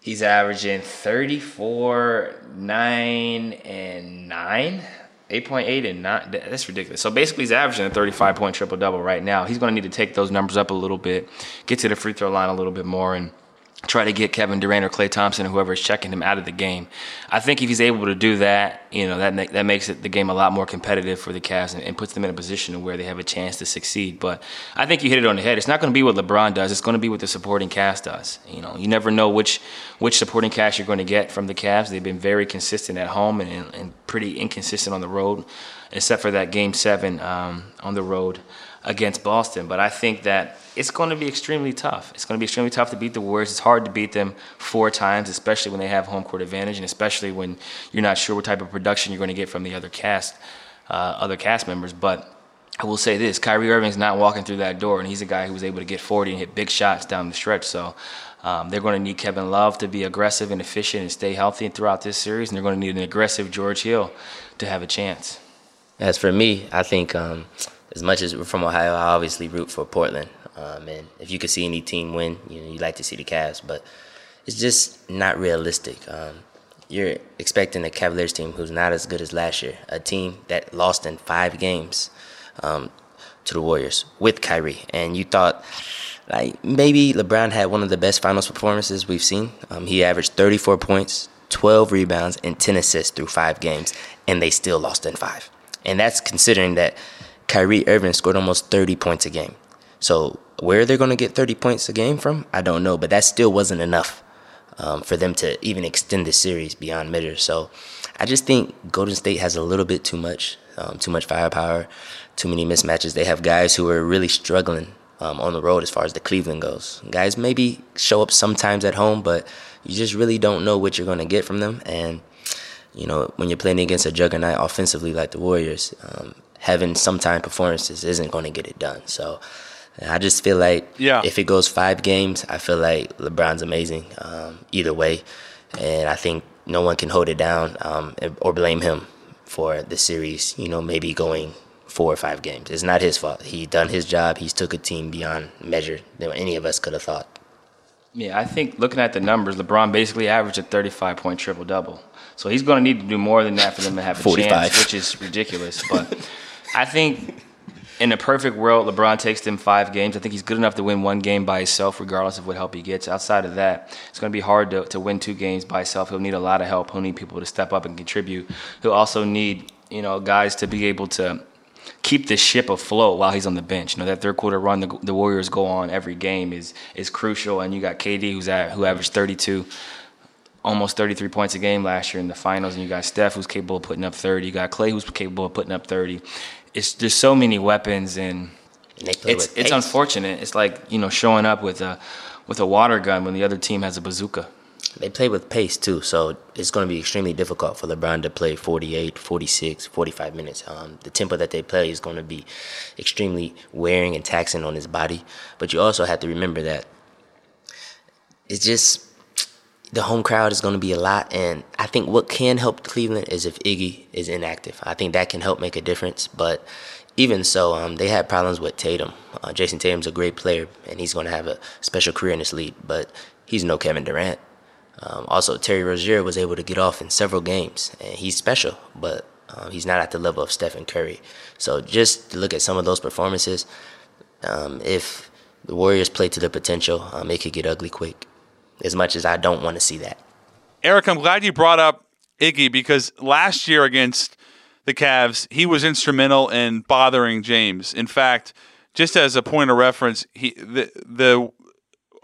he's averaging 34, 9, and 9. 8.8 and not that's ridiculous. So basically, he's averaging a 35 point triple double right now. He's going to need to take those numbers up a little bit, get to the free throw line a little bit more, and try to get Kevin Durant or Klay Thompson or whoever is checking him out of the game. I think if he's able to do that, you know, that that makes it the game a lot more competitive for the Cavs and, and puts them in a position where they have a chance to succeed. But I think you hit it on the head. It's not going to be what LeBron does. It's going to be what the supporting cast does. You know, you never know which which supporting cast you're going to get from the Cavs. They've been very consistent at home and, and, pretty inconsistent on the road, except for that Game Seven um, on the road against Boston. But I think that it's going to be extremely tough. It's going to be extremely tough to beat the Warriors. It's hard to beat them four times, especially when they have home court advantage, and especially when you're not sure what type of production you're going to get from the other cast, uh, other cast members. But I will say this: Kyrie Irving's not walking through that door, and he's a guy who was able to get 40 and hit big shots down the stretch. So. Um, they're going to need Kevin Love to be aggressive and efficient and stay healthy throughout this series, and they're going to need an aggressive George Hill to have a chance. As for me, I think um, as much as we're from Ohio, I obviously root for Portland. Um, and if you could see any team win, you know, you like to see the Cavs, but it's just not realistic. Um, you're expecting a Cavaliers team who's not as good as last year, a team that lost in five games um, to the Warriors with Kyrie, and you thought like maybe LeBron had one of the best finals performances we've seen. Um, he averaged 34 points, 12 rebounds, and 10 assists through five games, and they still lost in five. And that's considering that Kyrie Irving scored almost 30 points a game. So where they're going to get 30 points a game from, I don't know, but that still wasn't enough um, for them to even extend the series beyond mid So I just think Golden State has a little bit too much, um, too much firepower, too many mismatches. They have guys who are really struggling um, on the road as far as the Cleveland goes. Guys maybe show up sometimes at home, but you just really don't know what you're going to get from them. And you know, when you're playing against a juggernaut offensively like the Warriors, um, having sometime performances isn't going to get it done. So I just feel like yeah. if it goes five games, I feel like LeBron's amazing um, either way, and I think no one can hold it down um, or blame him for the series. You know, maybe going four or five games. It's not his fault. He done his job. He's took a team beyond measure than any of us could have thought. Yeah, I think looking at the numbers, LeBron basically averaged a 35 point triple double. So he's going to need to do more than that for them to have a 45. chance, which is ridiculous. But I think in a perfect world, LeBron takes them five games. I think he's good enough to win one game by himself, regardless of what help he gets. Outside of that, it's going to be hard to, to win two games by himself. He'll need a lot of help. He'll need people to step up and contribute. He'll also need, you know, guys to be able to keep the ship afloat while he's on the bench. You know that third quarter run the, the Warriors go on every game is is crucial. And you got KD who's at who averaged 32, almost 33 points a game last year in the finals, and you got Steph who's capable of putting up 30. You got Klay who's capable of putting up 30. It's there's so many weapons and. It's it's unfortunate. It's like you know showing up with a with a water gun when the other team has a bazooka. They play with pace too, so it's going to be extremely difficult for LeBron to play 48, 46, 45 minutes. Um, the tempo that they play is going to be extremely wearing and taxing on his body. But you also have to remember that it's just the home crowd is going to be a lot, and I think what can help Cleveland is if Iggy is inactive. I think that can help make a difference, but even so, um, they had problems with Tatum. Uh, Jayson Tatum's a great player, and he's going to have a special career in this league, but he's no Kevin Durant. Um, also, Terry Rozier was able to get off in several games, and he's special, but um, he's not at the level of Stephen Curry. So just look at some of those performances, um, if the Warriors play to their potential, um, it could get ugly quick. As much as I don't want to see that. Eric, I'm glad you brought up Iggy because last year against the Cavs, he was instrumental in bothering James. In fact, just as a point of reference, he the the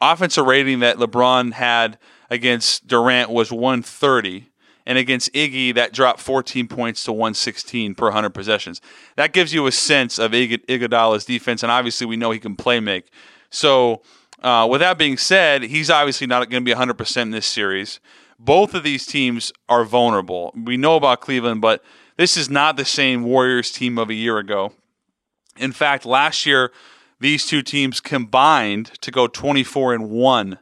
offensive rating that LeBron had against Durant was 130, and against Iggy that dropped 14 points to 116 per 100 possessions. That gives you a sense of Iggy, Iguodala's defense, and obviously we know he can play make. So, uh, with that being said, he's obviously not going to be 100% in this series. Both of these teams are vulnerable. We know about Cleveland, but this is not the same Warriors team of a year ago. In fact, last year these two teams combined to go 24 and 1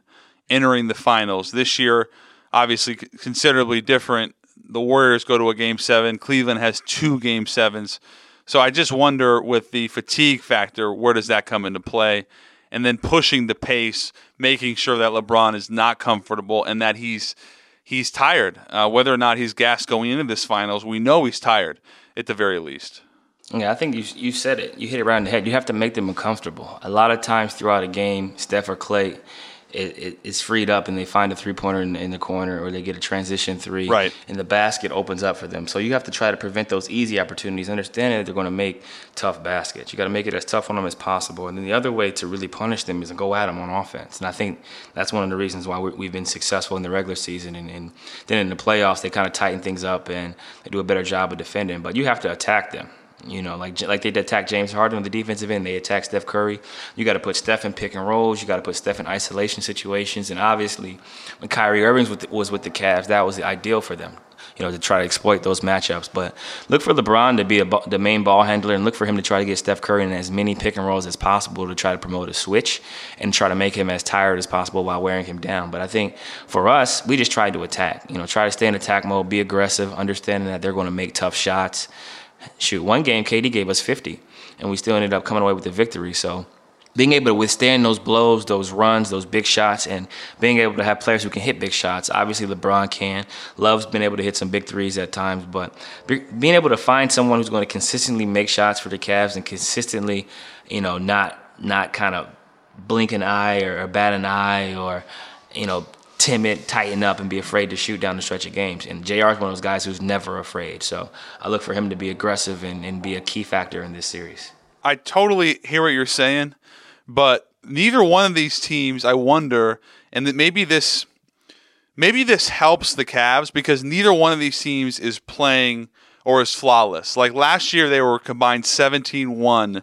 entering the finals. This year, obviously considerably different. The Warriors go to a game 7, Cleveland has two game 7s. So I just wonder with the fatigue factor, where does that come into play? And then pushing the pace, making sure that LeBron is not comfortable and that he's he's tired. Uh, whether or not he's gassed going into this finals, we know he's tired at the very least. Yeah, I think you you said it. You hit it right in the head. You have to make them uncomfortable. A lot of times throughout a game, Steph or Klay it, it, it's freed up and they find a three pointer in, in, the corner or they get a transition three. Right. And the basket opens up for them. So you have to try to prevent those easy opportunities, understanding that they're going to make tough baskets. You got to make it as tough on them as possible. And then the other way to really punish them is to go at them on offense. And I think that's one of the reasons why we have been successful in the regular season. And, and then in the playoffs, they kind of tighten things up and they do a better job of defending. But you have to attack them. You know, like like they attack James Harden on the defensive end, they attack Steph Curry. You got to put Steph in pick and rolls. You got to put Steph in isolation situations. And obviously, when Kyrie Irving was, with the Cavs, that was the ideal for them. You know, to try to exploit those matchups. But look for LeBron to be a, the main ball handler, and look for him to try to get Steph Curry in as many pick and rolls as possible to try to promote a switch and try to make him as tired as possible while wearing him down. But I think for us, we just tried to attack. You know, try to stay in attack mode, be aggressive, understanding that they're going to make tough shots shoot, one game KD gave us 50, and we still ended up coming away with the victory. So being able to withstand those blows, those runs, those big shots, and being able to have players who can hit big shots. Obviously, LeBron can. Love's been able to hit some big threes at times, but being able to find someone who's going to consistently make shots for the Cavs and consistently, you know, not not kind of blink an eye or, or bat an eye or, you know, timid, tighten up, and be afraid to shoot down the stretch of games. And JR is one of those guys who's never afraid. So I look for him to be aggressive and, and be a key factor in this series. I totally hear what you're saying, but neither one of these teams, I wonder, and that maybe this maybe this helps the Cavs because neither one of these teams is playing or is flawless. Like last year they were combined 17-1,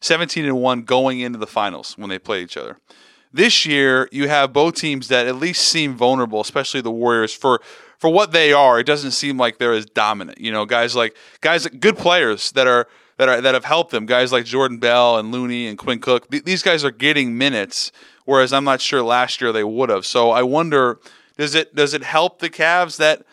17 and 1 going into the finals when they played each other. This year, you have both teams that at least seem vulnerable, especially the Warriors for for what they are. It doesn't seem like they're as dominant. You know, guys like guys, good players that are that are that have helped them. Guys like Jordan Bell and Looney and Quinn Cook. Th- these guys are getting minutes, whereas I'm not sure last year they would have. So I wonder does it does it help the Cavs that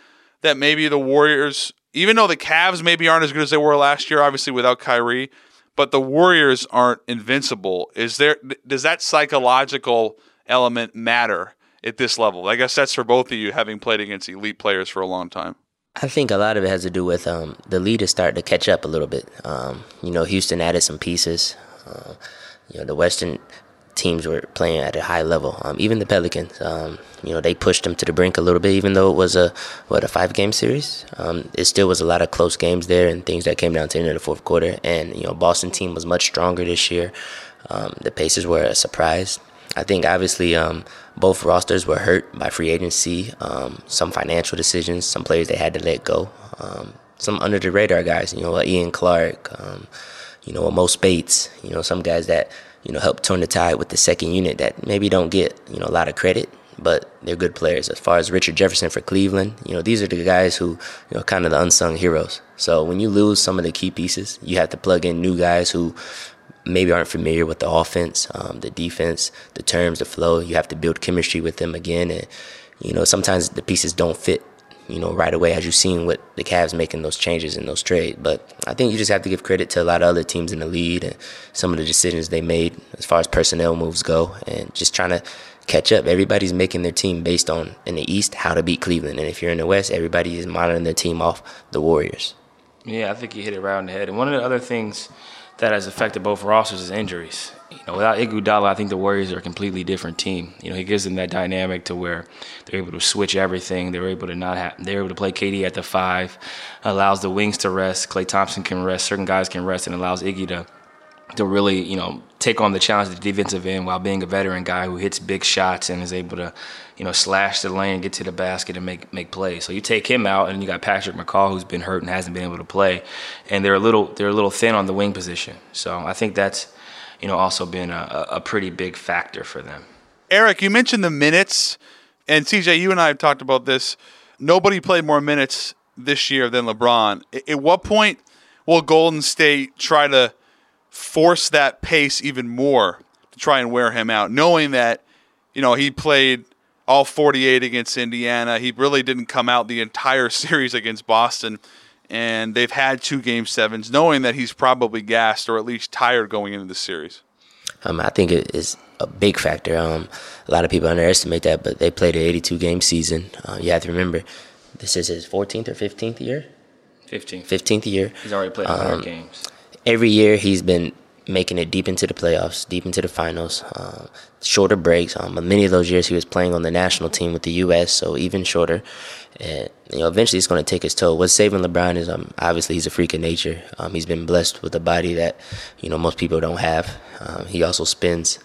that maybe the Warriors, even though the Cavs maybe aren't as good as they were last year, obviously without Kyrie, but the Warriors aren't invincible. Is there does that psychological element matter at this level? I guess that's for both of you having played against elite players for a long time. I think a lot of it has to do with um, the leaders starting to catch up a little bit. Um, you know, Houston added some pieces. Uh, you know, the Western teams were playing at a high level. Um, even the Pelicans, um, you know, they pushed them to the brink a little bit. Even though it was a what a five game series, um, it still was a lot of close games there and things that came down to the end of the fourth quarter. And you know, Boston team was much stronger this year. Um, the Pacers were a surprise. I think obviously um, both rosters were hurt by free agency, um, some financial decisions, some players they had to let go, some under the radar guys, you know, like Ian Clark, you know, Mo Speights, you know, some guys that you know help turn the tide with the second unit that maybe don't get you know a lot of credit, but they're good players. As far as Richard Jefferson for Cleveland, you know, these are the guys who you know kind of the unsung heroes. So when you lose some of the key pieces, you have to plug in new guys who maybe aren't familiar with the offense, um, the defense, the terms, the flow. You have to build chemistry with them again, and you know sometimes the pieces don't fit. You know, right away as you've seen with the Cavs making those changes in those trades. But I think you just have to give credit to a lot of other teams in the league and some of the decisions they made as far as personnel moves go, and just trying to catch up. Everybody's making their team based on in the East how to beat Cleveland, and if you're in the West, everybody is monitoring their team off the Warriors. Yeah, I think you hit it right on the head. And one of the other things that has affected both rosters is injuries. Know, without Iguodala, I think the Warriors are a completely different team. You know, he gives them that dynamic to where they're able to switch everything. They're able to not have. They're able to play KD at the five, allows the wings to rest. Klay Thompson can rest. Certain guys can rest, and allows Iggy to to really, you know, take on the challenge of the defensive end while being a veteran guy who hits big shots and is able to, you know, slash the lane, get to the basket, and make make plays. So you take him out, and you got Patrick McCaw who's been hurt and hasn't been able to play, and they're a little they're a little thin on the wing position. So I think that's, you know, also been a, a pretty big factor for them. Eric, you mentioned the minutes, and CJ, you and I have talked about this. Nobody played more minutes this year than LeBron. At what point will Golden State try to force that pace even more to try and wear him out, knowing that, you know, he played all 48 against Indiana. He really didn't come out the entire series against Boston. And they've had two game sevens, knowing that he's probably gassed or at least tired going into the series. Um, I think it is a big factor. Um, a lot of people underestimate that, but they played an 82 game season. Uh, you have to remember, this is his 14th or 15th year. 15th. 15th year. He's already played 100 um, games every year he's been making it deep into the playoffs, deep into the finals, uh, shorter breaks. Um, many of those years he was playing on the national team with the U.S., so even shorter. And you know, eventually it's going to take his toll. What's saving LeBron is um, obviously he's a freak of nature. Um, he's been blessed with a body that you know most people don't have. Um, he also spends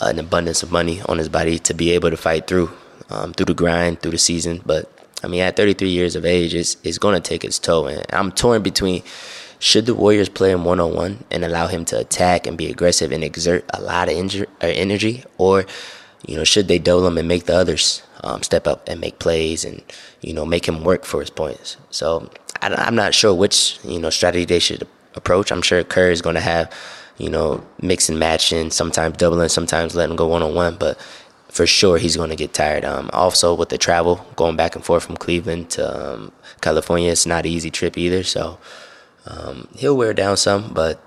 an abundance of money on his body to be able to fight through um, through the grind, through the season. But I mean, at 33 years of age, it's it's going to take its toll. And I'm torn between should the Warriors play him one on one and allow him to attack and be aggressive and exert a lot of or energy, or you know, should they dole him and make the others um, step up and make plays and you know make him work for his points? So I, am not sure which you know strategy they should approach. I'm sure Kerr is going to have you know mix and matching, sometimes doubling, sometimes letting go one on one, but for sure he's going to get tired. Um, also with the travel going back and forth from Cleveland to um, California, it's not an easy trip either. So um, he'll wear down some, but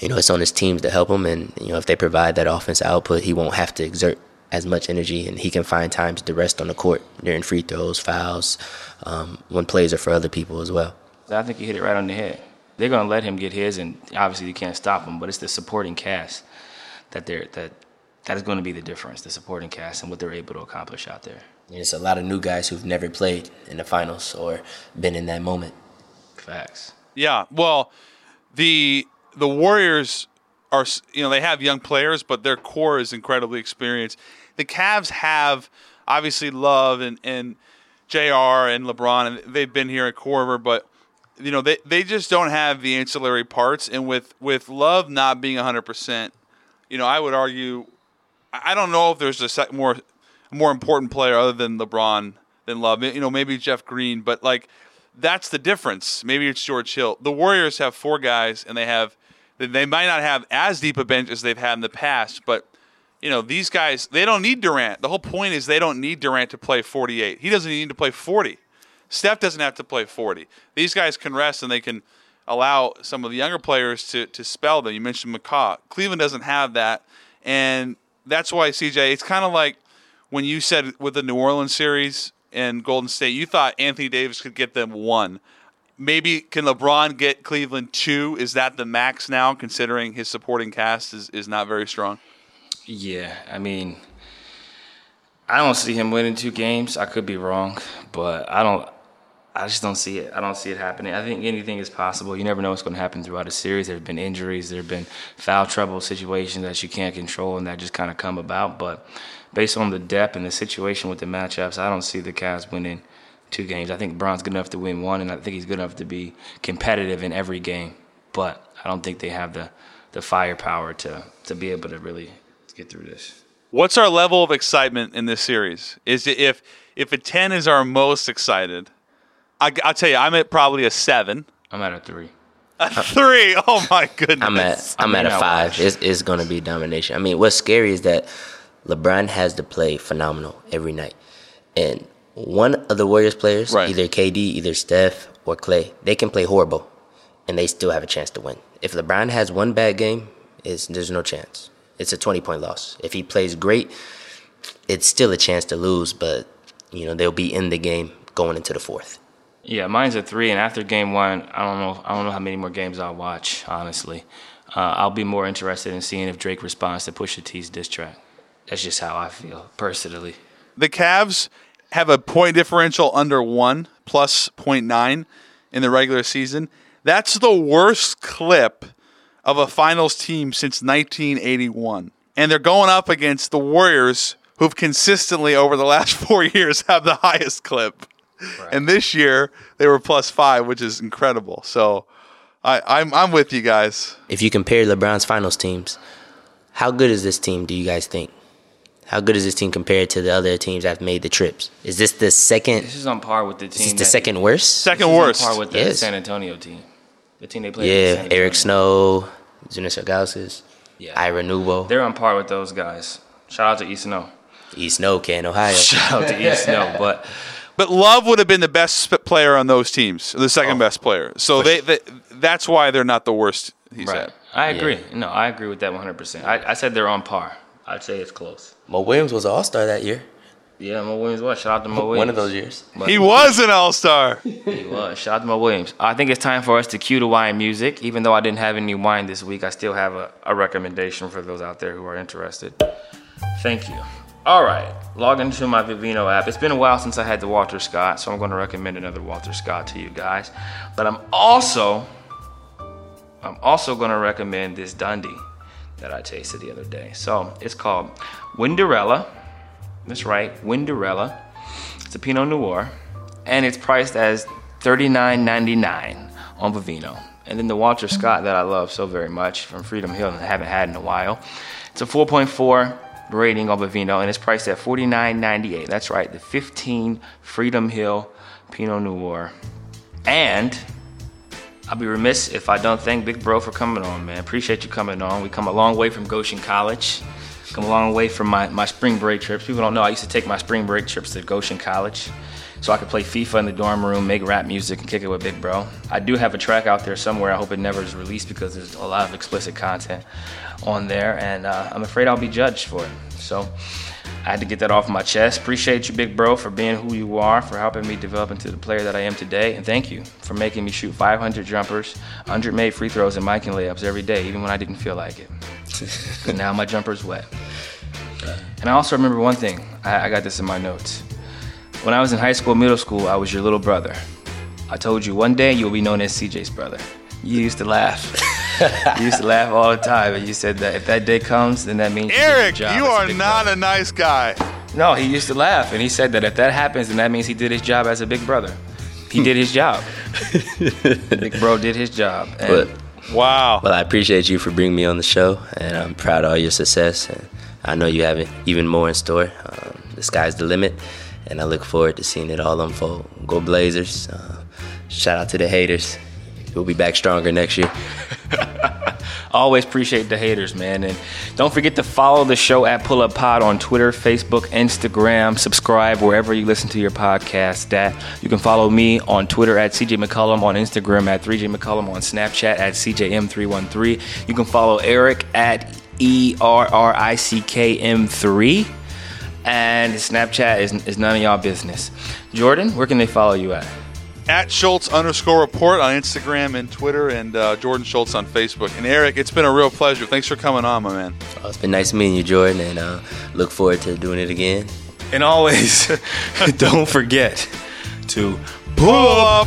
you know it's on his teams to help him, and you know if they provide that offense output, he won't have to exert as much energy, and he can find times to rest on the court during free throws, fouls, um, when plays are for other people as well. I think you hit it right on the head. They're going to let him get his, and obviously you can't stop him. But it's the supporting cast that they're that that is going to be the difference. The supporting cast and what they're able to accomplish out there. It's a lot of new guys who've never played in the finals or been in that moment. Facts. Yeah. Well, the the Warriors are you know they have young players, but their core is incredibly experienced. The Cavs have obviously Love and and Jr. and LeBron, and they've been here at Korver, but you know they they just don't have the ancillary parts. And with with Love not being hundred percent, you know I would argue I don't know if there's a sec- more more important player other than LeBron than Love. You know maybe Jeff Green, but like that's the difference. Maybe it's George Hill. The Warriors have four guys, and they have they might not have as deep a bench as they've had in the past, but you know these guys they don't need Durant. The whole point is they don't need Durant to play 48. He doesn't need to play 40. Steph doesn't have to play 40. These guys can rest and they can allow some of the younger players to to spell them. You mentioned McCaw. Cleveland doesn't have that, and that's why CJ. It's kind of like when you said with the New Orleans series and Golden State, you thought Anthony Davis could get them one. Maybe can LeBron get Cleveland two? Is that the max now, considering his supporting cast is, is not very strong? Yeah, I mean, I don't see him winning two games. I could be wrong, but I don't. I just don't see it. I don't see it happening. I think anything is possible. You never know what's going to happen throughout a series. There have been injuries, there have been foul trouble situations that you can't control and that just kind of come about. But based on the depth and the situation with the matchups, I don't see the Cavs winning two games. I think Bron's good enough to win one, and I think he's good enough to be competitive in every game. But I don't think they have the the firepower to to be able to really get through this. What's our level of excitement in this series? Is it if if a ten is our most excited? I, will tell you, I'm at probably a seven. I'm at a three. A three. Oh my goodness. I'm at I'm at a five. It's, it's going to be domination. I mean, what's scary is that LeBron has to play phenomenal every night, and one of the Warriors players, right. either KD, either Steph or Klay, they can play horrible, and they still have a chance to win. If LeBron has one bad game, there's no chance. It's a 20 point loss. If he plays great, it's still a chance to lose, but you know they'll be in the game going into the fourth. Yeah, mine's a three, and after game one, I don't know. I don't know how many more games I'll watch. Honestly, uh, I'll be more interested in seeing if Drake responds to Pusha T's diss track. That's just how I feel personally. The Cavs have a point differential under one plus 0.9 in the regular season. That's the worst clip of a finals team since 1981. And they're going up against the Warriors, who've consistently over the last four years have the highest clip. Right. And this year they were plus five, which is incredible. So I, I'm I'm with you guys. If you compare LeBron's finals teams, how good is this team? Do you guys think? How good is this team compared to the other teams that have made the trips? Is this the second? This is on par with the team. Is this the second worst? Second worst. On par with the yes. San Antonio team. The team they played. Yeah, Eric Snow, Zunus Ilgauskas, yeah. Ira Newble. They're on par with those guys. Shout out to East Snow. East Snow, Can Ohio. Shout out to East Snow, but but Love would have been the best player on those teams, the second oh, best player. So they, they, that's why they're not the worst. He right. said. I agree. Yeah. No, I agree with that 100. percent I, I said they're on par. I'd say it's close. Mo Williams was an All Star that year. Yeah, Mo Williams was. Shout out to Mo Williams. One of those years. But he was an All Star. he was. Shout out to Mo Williams. I think it's time for us to cue the wine music. Even though I didn't have any wine this week, I still have a, a recommendation for those out there who are interested. Thank you. All right, log into my Vivino app. It's been a while since I had the Walter Scott, so I'm going to recommend another Walter Scott to you guys. But I'm also, I'm also going to recommend this Dundee that I tasted the other day. So it's called Winderella. That's right, Winderella. It's a Pinot Noir, and it's priced as $39.99 on Vivino. And then the Walter Scott that I love so very much from Freedom Hill and I haven't had in a while. It's a 4.4 rating on Vivino, and it's priced at $49.98. That's right, the 15 Freedom Hill Pinot Noir. And I'll be remiss if I don't thank Big Bro for coming on, man. Appreciate you coming on. We come a long way from Goshen College. Come a long way from my, my spring break trips. People don't know I used to take my spring break trips to Goshen College so I could play FIFA in the dorm room, make rap music, and kick it with Big Bro. I do have a track out there somewhere. I hope it never is released because there's a lot of explicit content on there, and uh, I'm afraid I'll be judged for it. So I had to get that off my chest. Appreciate you, Big Bro, for being who you are, for helping me develop into the player that I am today, and thank you for making me shoot 500 jumpers, 100 made free throws, and miking layups every day, even when I didn't feel like it. but now my jumper's wet. And I also remember one thing. I, I got this in my notes. When I was in high school, middle school, I was your little brother. I told you one day you'll be known as CJ's brother. You used to laugh. you used to laugh all the time, and you said that if that day comes, then that means Eric, you, you are not brother. a nice guy. No, he used to laugh, and he said that if that happens, then that means he did his job as a big brother. He did his job. big bro did his job. But, wow. Well, I appreciate you for bringing me on the show, and I'm proud of all your success. And I know you have even more in store. Um, the sky's the limit, and I look forward to seeing it all unfold. Go Blazers! Uh, shout out to the haters. We'll be back stronger next year. Always appreciate the haters, man. And don't forget to follow the show at Pull Up Pod on Twitter, Facebook, Instagram. Subscribe wherever you listen to your podcast. That you can follow me on Twitter at CJ McCollum, on Instagram at 3J McCollum, on Snapchat at CJM313. You can follow Eric at E R R I C K M 3. And Snapchat is, is none of y'all business. Jordan, where can they follow you at? At Schultz underscore report on Instagram and Twitter, and uh, Jordan Schultz on Facebook. And Eric, it's been a real pleasure. Thanks for coming on, my man. Oh, it's been nice meeting you, Jordan, and uh, look forward to doing it again. And always, don't forget to Pull up.